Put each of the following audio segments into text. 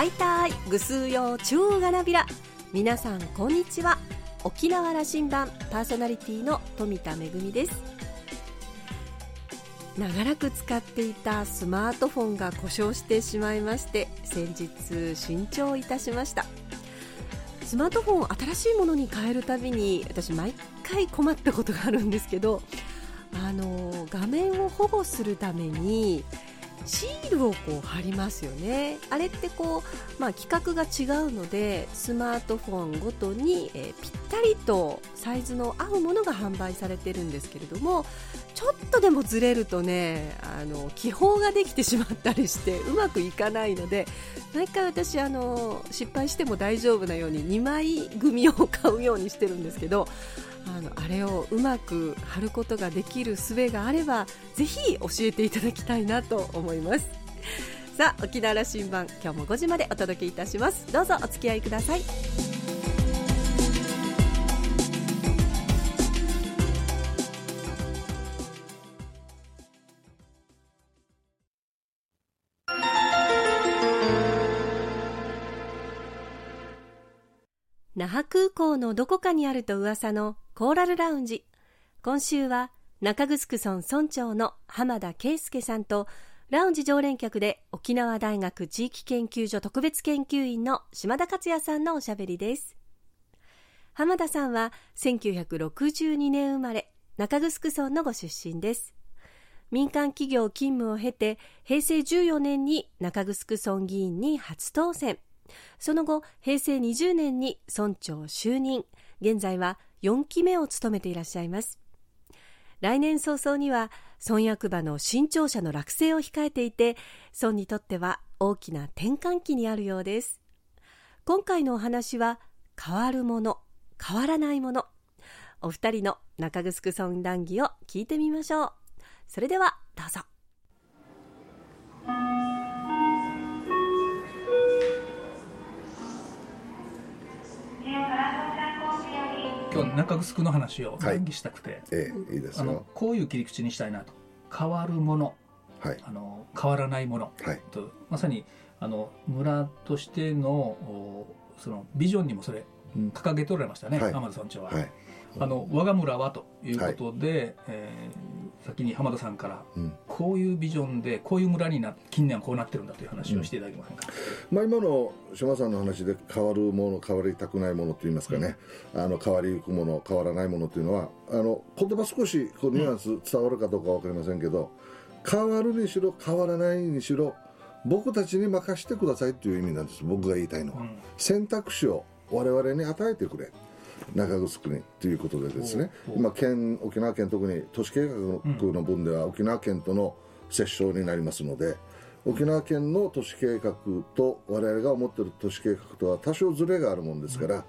はいたいぐすようちゅうがなびら。皆さんこんにちは。沖縄羅針盤パーソナリティの富田恵です。長らく使っていたスマートフォンが故障してしまいまして先日新調いたしました。スマートフォン新しいものに変えるたびに私毎回困ったことがあるんですけどあの画面を保護するためにシールをこう貼りますよね。あれってこう、まあ、規格が違うのでスマートフォンごとに、えー、ぴったりとサイズの合うものが販売されてるんですけれどもちょっとでもずれるとねあの気泡ができてしまったりしてうまくいかないので毎回私あの失敗しても大丈夫なように2枚組を買うようにしてるんですけどあのあれをうまく貼ることができる術があればぜひ教えていただきたいなと思います。さあ沖縄羅針盤今日も5時までお届けいたします。どうぞお付き合いください。那覇空港のどこかにあると噂のコーラルラウンジ。今週は中城村村長の浜田圭介さんとラウンジ常連客で沖縄大学地域研究所特別研究員の島田克也さんのおしゃべりです。浜田さんは1962年生まれ中城村のご出身です。民間企業勤務を経て平成14年に中城村議員に初当選。その後平成20年に村長就任。現在は4期目を務めていらっしゃいます。来年早々には村役場の新庁舎の落成を控えていて村にとっては大きな転換期にあるようです。今回のお話は変わるもの変わらないもの。お二人の中城村談義を聞いてみましょう。それではどうぞ。今日中城の話を談義したくて、はい、ええ、いいですあのこういう切り口にしたいなと。変わるもの、はい、あの変わらないもの、はい、とまさにあの村としてのそのビジョンにもそれ掲げておられましたね、うん、天田村長は。はい。あの我が村はということで、はい、えー、先に浜田さんから、うん、こういうビジョンでこういう村にな近年はこうなってるんだという話をしていただけませんか、うん、まあ、今の島さんの話で変わるもの変わりたくないものといいますかね、うん、あの変わりゆくもの変わらないものというのはあの言葉少しこうニュアンス伝わるかどうか分かりませんけど、変わるにしろ変わらないにしろ僕たちに任せてくださいという意味なんです。僕が言いたいのは、選択肢を我々に与えてくれ中城にということでですね今県沖縄県特に都市計画の分では沖縄県との折衝になりますので沖縄県の都市計画と我々が思っている都市計画とは多少ずれがあるもんですから、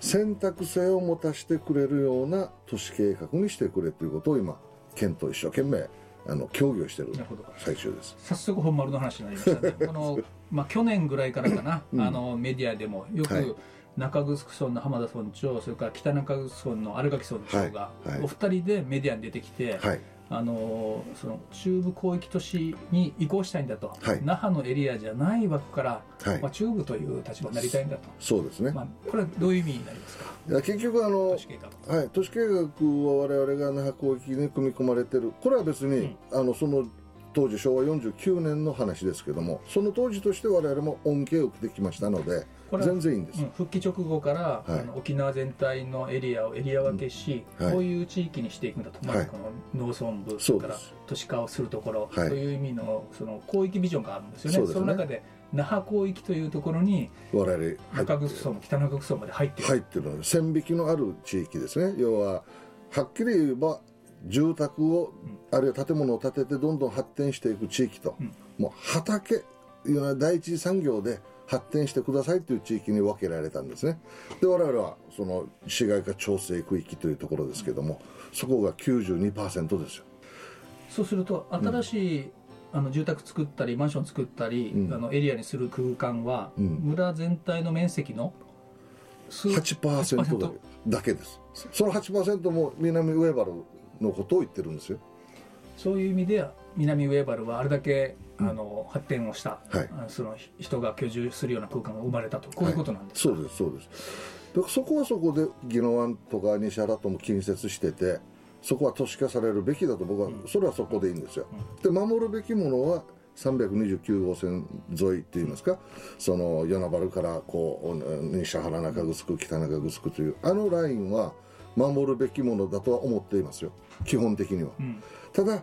選択性を持たせてくれるような都市計画にしてくれということを今県と一生懸命あの協議をしている最中です。早速本丸の話になりましたね。この、まあ、去年ぐらいからかな、うん、あのメディアでもよく、はい中城村の浜田村長それから北中城村の荒垣村長が、お二人でメディアに出てきて、はい、あのその中部広域都市に移行したいんだと、はい、那覇のエリアじゃない枠から、はい、まあ、中部という立場になりたいんだと。そうですね、まあ、これはどういう意味になりますか？いや結局あの都市計画,、は。い、都市計画は我々が那覇広域に組み込まれてる。これは別に、うん、あのその当時昭和49年の話ですけどもその当時として我々も恩恵を受けてきましたので全然いいんです、うん、復帰直後から、はい、あの沖縄全体のエリアをエリア分けし、うん。はい、こういう地域にしていくんだと、この農村部、それから都市化をするところ、はい、という意味のその広域ビジョンがあるんですよね。そ、ね、の中で那覇広域というところに我々中城村北中城村まで入ってる。入ってる線引きのある地域ですね。要ははっきり言えば住宅を、うん、あるいは建物を建ててどんどん発展していく地域と、うん、もう畑いうような第一次産業で発展してくださいという地域に分けられたんですね。で我々はその市街化調整区域というところですけどもそこが92%ですよ。そうすると新しい、うん、あの住宅作ったりマンション作ったり、うん、あのエリアにする空間は、うん、村全体の面積の8%だけです。その8%も南ウェーバルのことを言ってるんですよ。そういう意味では南ウェーバルはあれだけ、あの発展をした、はい、その人が居住するような空間が生まれたと。こういうことなんです、はい、そうですそうです。だからそこはそこで宜野湾とか西原とも近接しててそこは都市化されるべきだと僕は、それはそこでいいんですよ、で守るべきものは329号線沿いっていいますか？その与那原からこう西原中城北中城というあのラインは守るべきものだとは思っていますよ。基本的には、うん、ただ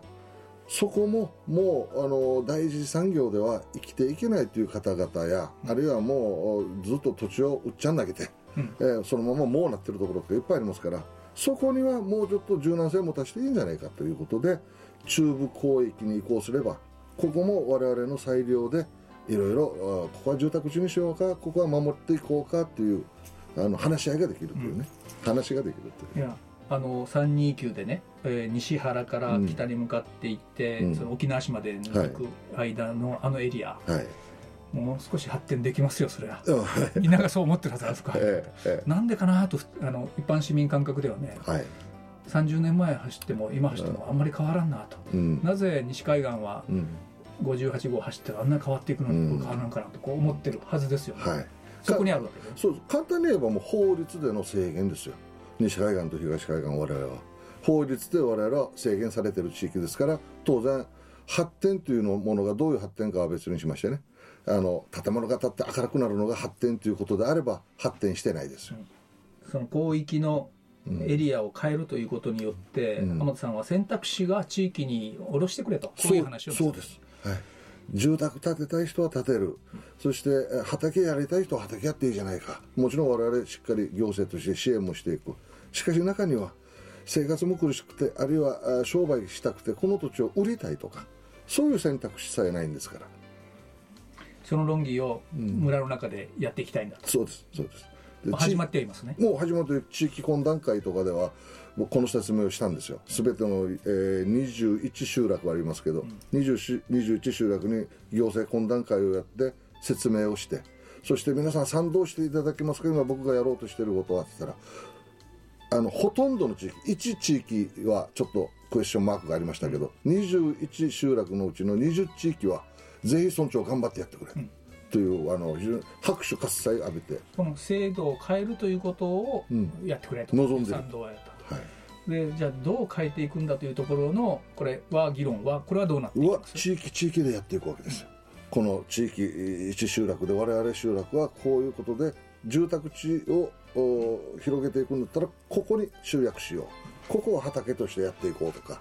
そこももうあの第一次産業では生きていけないという方々や、うん、あるいはもうずっと土地を売っちゃん投げて、うん、えー、そのままもうなってるところとかいっぱいありますからそこにはもうちょっと柔軟性を持たせていいんじゃないかということで中部広域に移行すればここも我々の裁量でいろいろここは住宅地にしようかここは守っていこうかっていうあの話し合いができるというね、うん、話ができるという。あの329でね、えー、西原から北に向かっていって、うん、その沖縄市まで抜く間のあのエリア、はい、もう少し発展できますよそれは、はい、みん。ながそう思ってるはずなんですか、ええ、なんでかなとあの一般市民感覚ではね、はい、30年前走っても今走ってもあんまり変わらんなと、うん、なぜ西海岸は58号走ってあんな変わっていくのに変わらんかなとこう思ってるはずですよね、はい、そこにあるわけでそう簡単に言えばもう法律での制限ですよ。西海岸と東海岸我々は。法律で我々は制限されてる地域ですから当然発展というのものがどういう発展かは別にしましてね。あの建物が建って明るくなるのが発展ということであれば発展してないですよ、うん、その広域のエリアを変えるということによって、うん、浜田さんは選択肢が地域に下ろしてくれと。そういう話をそうです、はい、住宅建てたい人は建てる、そして畑やりたい人は畑やっていいじゃないか。もちろん我々しっかり行政として支援もしていく。しかし中には生活も苦しくてあるいは商売したくてこの土地を売りたいとかそういう選択肢さえないんですから。その論議を村の中でやっていきたいんだと、うん、そうですそうです始まっていますね。もう始まって地域懇談会とかではもうこの説明をしたんですよ。すべての、えー、21集落ありますけど、うん、21集落に行政懇談会をやって説明をしてそして皆さん賛同していただけますか？今僕がやろうとしていることはって言ったらあのほとんどの地域1地域はちょっとクエスチョンマークがありましたけど、うん、21集落のうちの20地域はぜひ村長頑張ってやってくれ、うん、というあの拍手喝采浴びて。この制度を変えるということをやってくれと、うん、望んでる。賛同はやったはい。でじゃあどう変えていくんだというところのこれは議論はこれはどうなっていきます？地域地域でやっていくわけですよ、この地域一集落で我々集落はこういうことで住宅地を広げていくんだったらここに集約しよう。ここを畑としてやっていこうとか。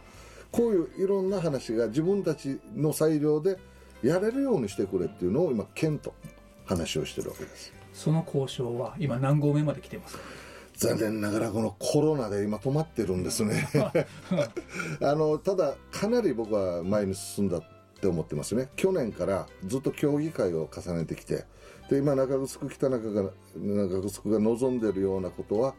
こういういろんな話が自分たちの裁量でやれるようにしてくれっていうのを今県と話をしてるわけです。その交渉は今何合目まで来てますか？残念ながらこのコロナで今止まってるんですね。あのただかなり僕は前に進んだって思ってますね。去年からずっと協議会を重ねてきてで今中城北中が中城が望んでいるようなことは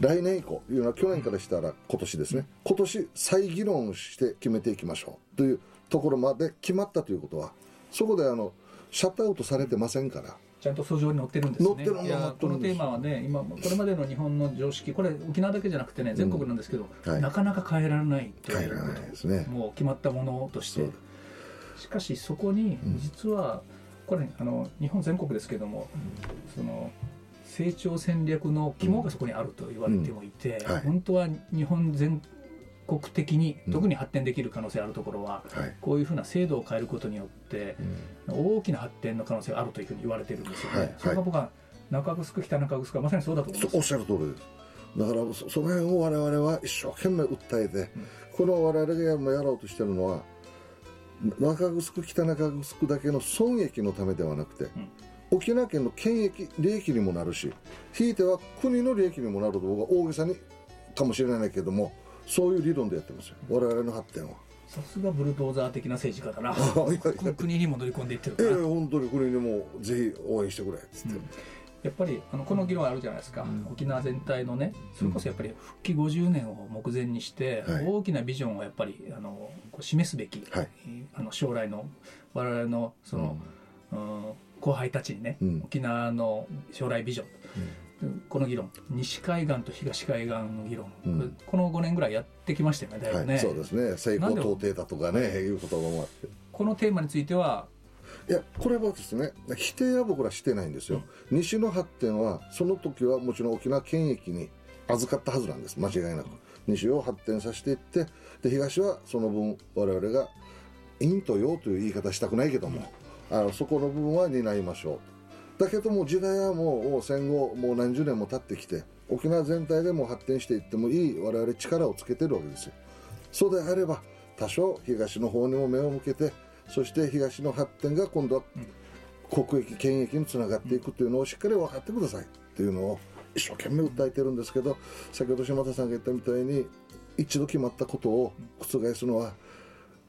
来年以降いうのは去年からしたら今年ですね。今年再議論して決めていきましょう。というところまで決まったということはそこであのシャットアウトされてませんから。ちゃんと訴状に載ってるんですね。このテーマはね、今これまでの日本の常識、これ沖縄だけじゃなくてね、全国なんですけど、うんはい、なかなか変えられないということ、ですね、もう決まったものとして。しかしそこに実は、これあの日本全国ですけども、その成長戦略の肝がそこにあると言われてもいて、はい、本当は日本全国的に特に発展できる可能性あるところは、うんはい、こういうふうな制度を変えることによって、うん、大きな発展の可能性があるというふうに言われてるんですよね。はい、それが僕は中城北中城はまさにそうだと思います。おっしゃる通りです。だからその辺を我々は一生懸命訴えて、うん、この我々がやろうとしてるのは中城北中城だけの損益のためではなくて、うん、沖縄県の権益利益にもなるしひいては国の利益にもなると僕は大げさにかもしれないけどもそういう理論でやってますよ。我々の発展は。さすがブルドーザー的な政治家だな。国にも乗り込んでいってるからええ本当に国にもぜひ応援してくれ。っつって、うん、やっぱりあのこの議論あるじゃないですか、うん、沖縄全体のね。それこそやっぱり復帰50年を目前にして、うん、大きなビジョンをやっぱりあの示すべき、はい、あの将来の我々のその、うん。後輩たちにね、沖縄の将来ビジョン、この議論西海岸と東海岸の議論、うん、この5年ぐらいやってきましたよねだいぶね、はい、そうですね。成功到底だとかねい。うこともあって。このテーマについては？いやこれはですね否定は僕らしてないんですよ、うん、西の発展はその時はもちろん沖縄県域に預かったはずなんです。間違いなく。西を発展させていってで東はその分我々が陰と陽という言い方したくないけども、あのそこの部分は担いましょうだけども時代はもう戦後もう何十年も経ってきて沖縄全体でも発展していってもいい我々力をつけてるわけですよ。そうであれば多少東の方にも目を向けてそして東の発展が今度は国益県益につながっていくというのをしっかり分かってくださいというのを一生懸命訴えてるんですけど先ほど島田さんが言ったみたいに一度決まったことを覆すのは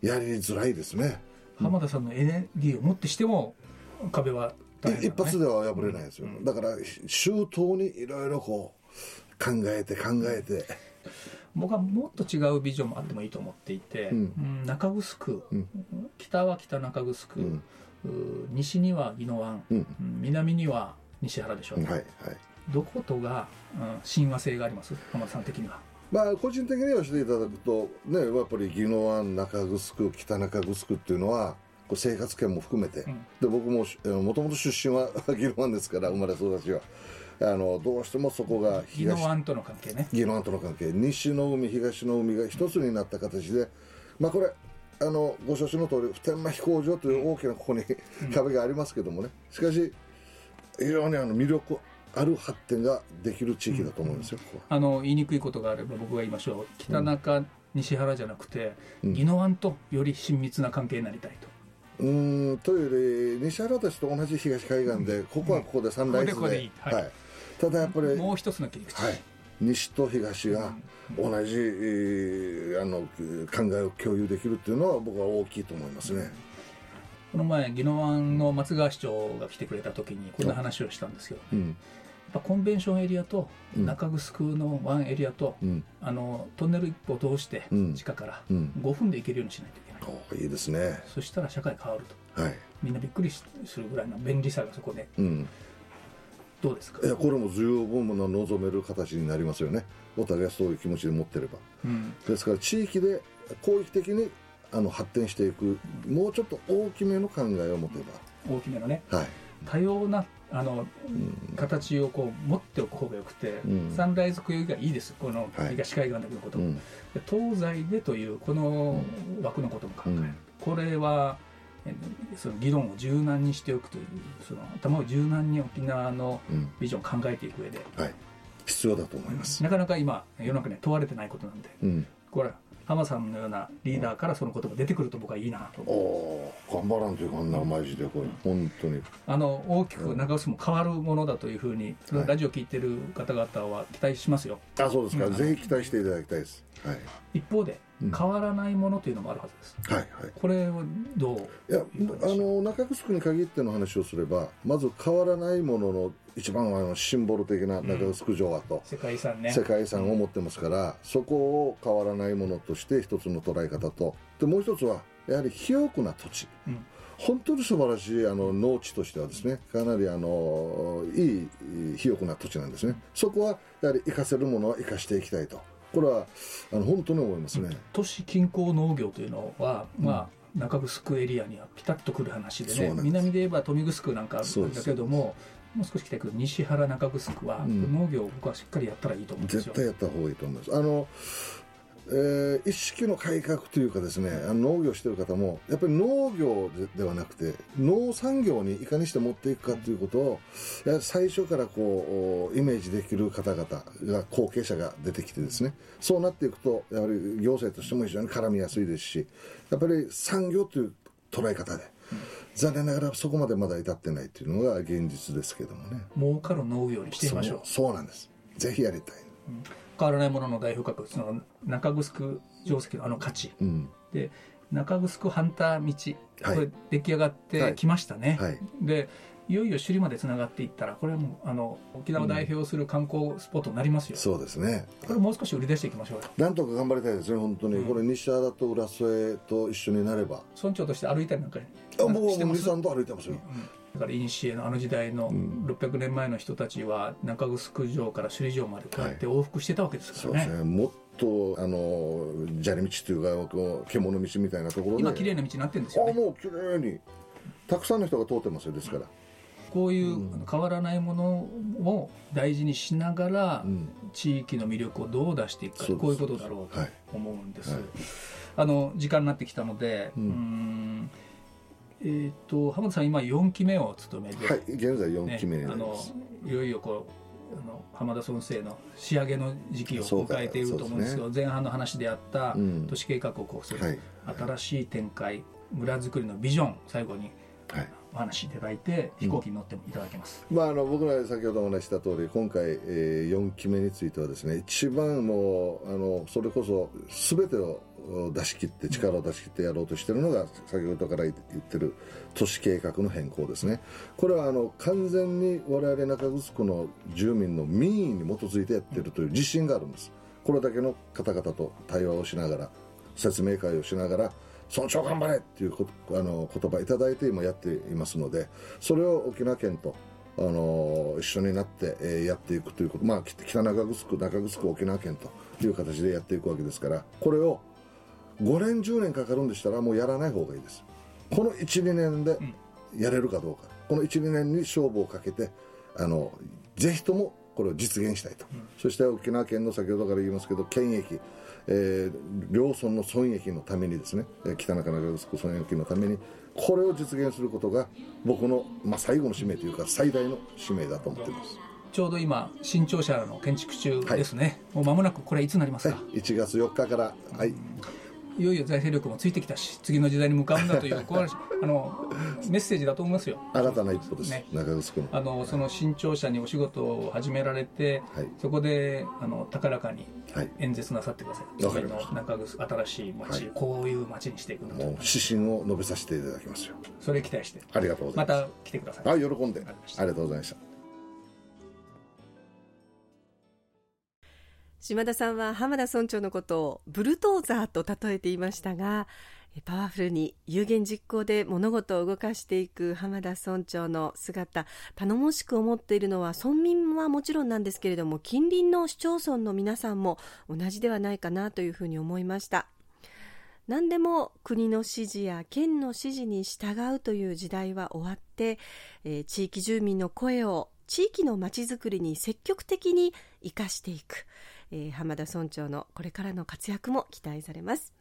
やりづらいですね。浜田さんのエネルギーをもってしても壁は、ね、一発では破れないですよ、うん、だから周到にいろいろこう考えて考えて。僕はもっと違うビジョンもあってもいいと思っていて、うん、中城、うん、北は北中城、うん、西には宜野湾、南には西原でしょう、はいはい、どことが、親和性があります？浜田さん的には。まあ、個人的にはしていただくと、ね、やっぱり宜野湾、中城、北中城っていうのは、生活圏も含めて、うん、で僕ももともと出身は宜野湾ですから、生まれ育ちは。あのどうしてもそこが宜野湾との関係ね。宜野湾との関係。西の海東の海が一つになった形で。まあこれあのご承知の通り普天間飛行場という大きなここに壁がありますけどもね。しかし非常にあの魅力ある発展ができる地域だと思うんですよ、うん、あの言いにくいことがあれば僕が言いましょう。北中、西原じゃなくて宜野湾とより親密な関係になりたいと。うんというより西原たちと同じ東海岸で、ここはここでサンライズで、ただやっぱりもう一つの切り口、はい、西と東が同じ、えー、あの考えを共有できるっていうのは僕は大きいと思いますね。この前宜野湾の松川市長が来てくれた時にこんな話をしたんですけど、ね、うんぱコンベンションエリアと中城のワンエリアと、うん、あのトンネル一歩通して地下から5分で行けるようにしないといけない、うん、いいですね。そしたら社会変わると、はい、みんなびっくりするぐらいの便利さがそこで、うん、どうですか？いやこれも十分な望める形になりますよね。お互いそういう気持ちで持ってれば、うん、ですから地域で広域的にあの発展していくもうちょっと大きめの考えを持てば。大きめのね、はい、多様なあの、うん、形をこう持っておく方がよくて、うん、サンライズ区域がいいです。この東海岸だけのこと、はい、東西でというこの枠のことも考える、うん、これはその議論を柔軟にしておくというその頭を柔軟に沖縄のビジョンを考えていく上で、はい、必要だと思います。なかなか今世の中に問われてないことなんで、これ浜さんのようなリーダーからその言葉出てくると僕はいいなとお頑張らんというかあんなマジでこれ、本当に。あの大きく長臼も変わるものだというふうに、ラジオ聞いてる方々は期待しますよ。あそうですか、うん、ぜひ期待していただきたいです、はい、一方で変わらないものというのもあるはずです、はいはい、これをどういやあの中城に限っての話をすればまず変わらないものの一番あのシンボル的な中城城跡、うん、世界遺産ね。世界遺産を持ってますから、そこを変わらないものとして一つの捉え方と。でもう一つはやはり肥沃な土地、うん。本当に素晴らしいあの農地としてはですねかなりあのいい肥沃な土地なんですね。そこはやはり生かせるものは生かしていきたいと。これはあの本当に思いますね。都市近郊農業というのは、まあ、中城エリアにはピタッとくる話でね南で言えば豊見城なんかあるんだけどももう少し来てくる西原中城は、農業を僕はしっかりやったらいいと思うんですよ。絶対やった方がいいと思います。あのえー、意識の改革というかですねあの農業してる方もやっぱり農業ではなくて農産業にいかにして持っていくかということを最初からこうイメージできる方々が後継者が出てきてですねそうなっていくとやはり行政としても非常に絡みやすいですしやっぱり産業という捉え方で。残念ながらそこまでまだ至ってないというのが現実ですけどもね。儲かる農業にしてみましょうそうなんです。ぜひやりたい、うん変わらないものの代表格その中城定石のあの価値、うん、で中城ハンター道、はい、これ出来上がってきましたね、はい。はい、でいよいよ首里までつながっていったらこれはもうあの沖縄を代表する観光スポットになりますよ、うん、そうですね。これもう少し売り出していきましょうなんとか頑張りたいですね本当に、うん、これ西原と浦添と一緒になれば。村長として歩いたりなんかあ僕は森さんと歩いてますよ、だから古のあの時代の600年前の人たちは中城城から首里城までこうやって往復してたわけですからね。はい、もっとあの砂利道というか獣道みたいなところで。今綺麗な道になってるんですよ、ね、あもう綺麗に。たくさんの人が通ってますよですから。こういう変わらないものを大事にしながら、地域の魅力をどう出していくか、こういうことだろうと思うんです。はい。はい、あの時間になってきたので、うん、えっ、ー、と浜田さん今4期目を務めて、はい、現在4期目になります、ね、あのいよいよこうあの浜田先生の仕上げの時期を迎えていると思うんですけど、ね、前半の話であった都市計画をこうする、はい、新しい展開村づくりのビジョン最後にお話しいただいて、飛行機に乗ってもいただけます、うん、まあ、あの僕ら先ほどお話した通り今回、えー、4期目についてはですね一番もうあのそれこそ全てを出し切って力を出し切ってやろうとしているのが先ほどから言ってる都市計画の変更ですね。これはあの完全に我々中城の住民の民意に基づいてやっているという自信があるんです。これだけの方々と対話をしながら説明会をしながら尊重頑張れっていうあの言葉いただいて今やっていますのでそれを沖縄県とあの一緒になって、えー、やっていくということまあ北中城中城沖縄県という形でやっていくわけですからこれを5年10年かかるんでしたらもうやらない方がいいです。この12年でやれるかどうか、この12年に勝負をかけてあのぜひともこれを実現したいと、うん、そして沖縄県の先ほどから言いますけど県益えー、両村の損益のためにですね北中中城損益のためにこれを実現することが僕の、まあ、最後の使命というか最大の使命だと思っています。ちょうど今新庁舎の建築中ですね、はい、もう間もなくこれいつになりますか、はい、1月4日から。はいいよいよ財政力もついてきたし次の時代に向かうんだというこあのメッセージだと思いますよ。新たな一歩です、ね、中城あのその新庁舎にお仕事を始められて、はい、そこであの高らかに演説なさってください、はい、の中城新しい町、はい、こういう町にしていくんだと指針を述べさせていただきますよ。それ期待して。ありがとうございます。また来てください。あ喜んで。ありがとうございました島田さんは浜田村長のことをブルトーザーと例えていましたがパワフルに有言実行で物事を動かしていく浜田村長の姿頼もしく思っているのは村民はもちろんなんですけれども近隣の市町村の皆さんも同じではないかなというふうに思いました。何でも国の指示や県の指示に従うという時代は終わって、地域住民の声を地域のまちづくりに積極的に生かしていく。えー、浜田村長のこれからの活躍も期待されます。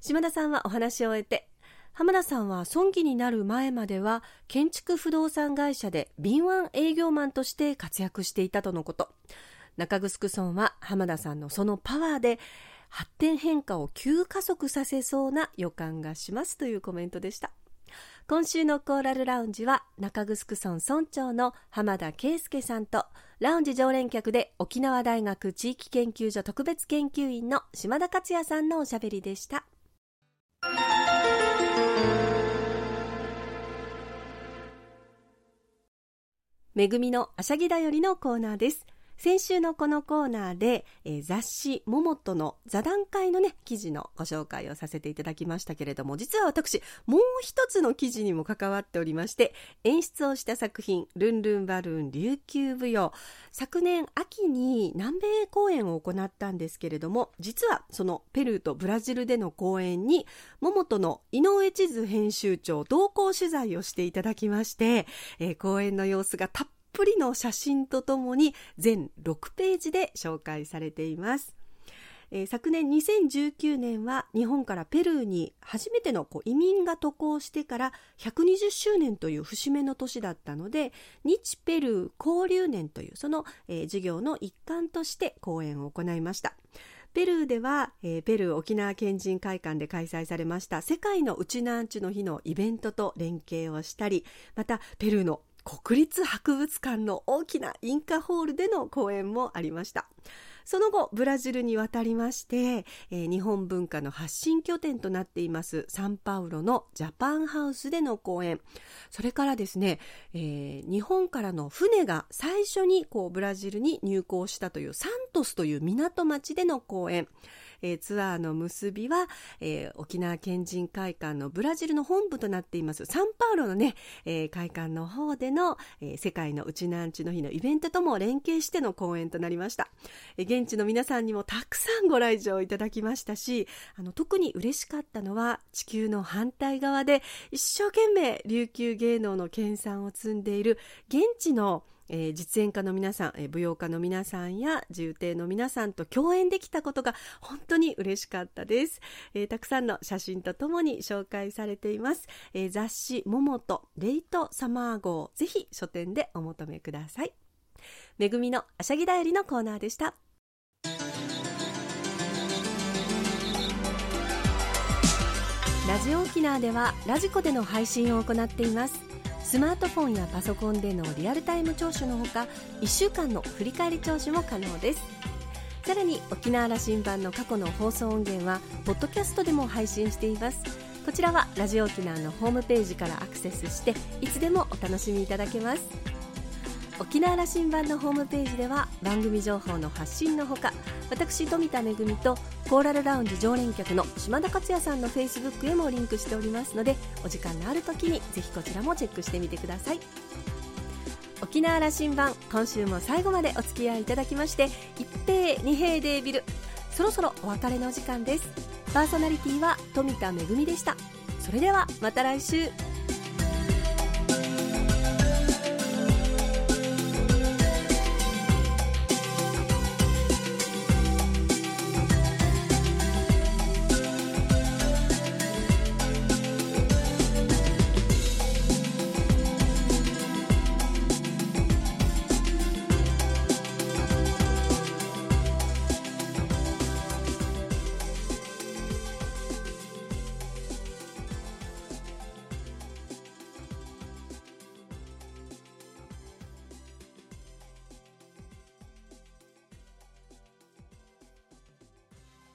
島田さんはお話を終えて浜田さんは村議になる前までは建築不動産会社で敏腕営業マンとして活躍していたとのこと。中城村は浜田さんのそのパワーで発展変化を急加速させそうな予感がしますというコメントでした。今週のコーラルラウンジは中城村村長の浜田圭介さんとラウンジ常連客で沖縄大学地域研究所特別研究員の島田克也さんのおしゃべりでした。恵みのあしゃぎだよりのコーナーです。先週のこのコーナーで、えー、雑誌「ももと」の座談会のね記事のご紹介をさせていただきましたけれども実は私もう一つの記事にも関わっておりまして演出をした作品「ルンルンバルーン琉球舞踊」昨年秋に南米公演を行ったんですけれども実はそのペルーとブラジルでの公演にももとの井上地図編集長同行取材をしていただきまして、えー、公演の様子がたっぷりぷりの写真とともに全6ページで紹介されています。えー、昨年2019年は日本からペルーに初めてのこう移民が渡航してから120周年という節目の年だったので日ペルー交流年というその、えー、授業の一環として講演を行いました。ペルーでは、えー、ペルー沖縄県人会館で開催されました世界のうちなんちゅの日のイベントと連携をしたりまたペルーの国立博物館の大きなインカホールでの講演もありました。その後ブラジルに渡りまして、えー、日本文化の発信拠点となっていますサンパウロのジャパンハウスでの講演。それからですね、えー、日本からの船が最初にこうブラジルに入港したというサントスという港町での講演。えー、ツアーの結びは、えー、沖縄県人会館のブラジルの本部となっています。サンパウロのね、えー、会館の方での、え、世界のうちなんちの日のイベントとも連携しての公演となりました、え、現地の皆さんにもたくさんご来場いただきましたしあの特に嬉しかったのは地球の反対側で一生懸命琉球芸能の研鑽を積んでいる現地のえー、実演家の皆さん、えー、舞踊家の皆さんや重帝の皆さんと共演できたことが本当に嬉しかったです、えー、たくさんの写真とともに紹介されています、え雑誌「ももとレイトサマー号」ぜひ書店でお求めください。めぐみのあしゃぎだよりのコーナーでした。ラジオ沖縄ではラジコでの配信を行っています。スマートフォンやパソコンでのリアルタイム聴取のほか1週間の振り返り聴取も可能です。さらに沖縄羅針盤の過去の放送音源はポッドキャストでも配信しています。こちらはラジオ沖縄のホームページからアクセスしていつでもお楽しみいただけます。沖縄羅針盤のホームページでは番組情報の発信のほか私富田恵とコーラルラウンジ常連客の島田克也さんのフェイスブックへもリンクしておりますのでお時間のある時にぜひこちらもチェックしてみてください。沖縄羅針盤今週も最後までお付き合いいただきまして一平二平デービルそろそろお別れのお時間です。パーソナリティは富田恵でした。それではまた来週。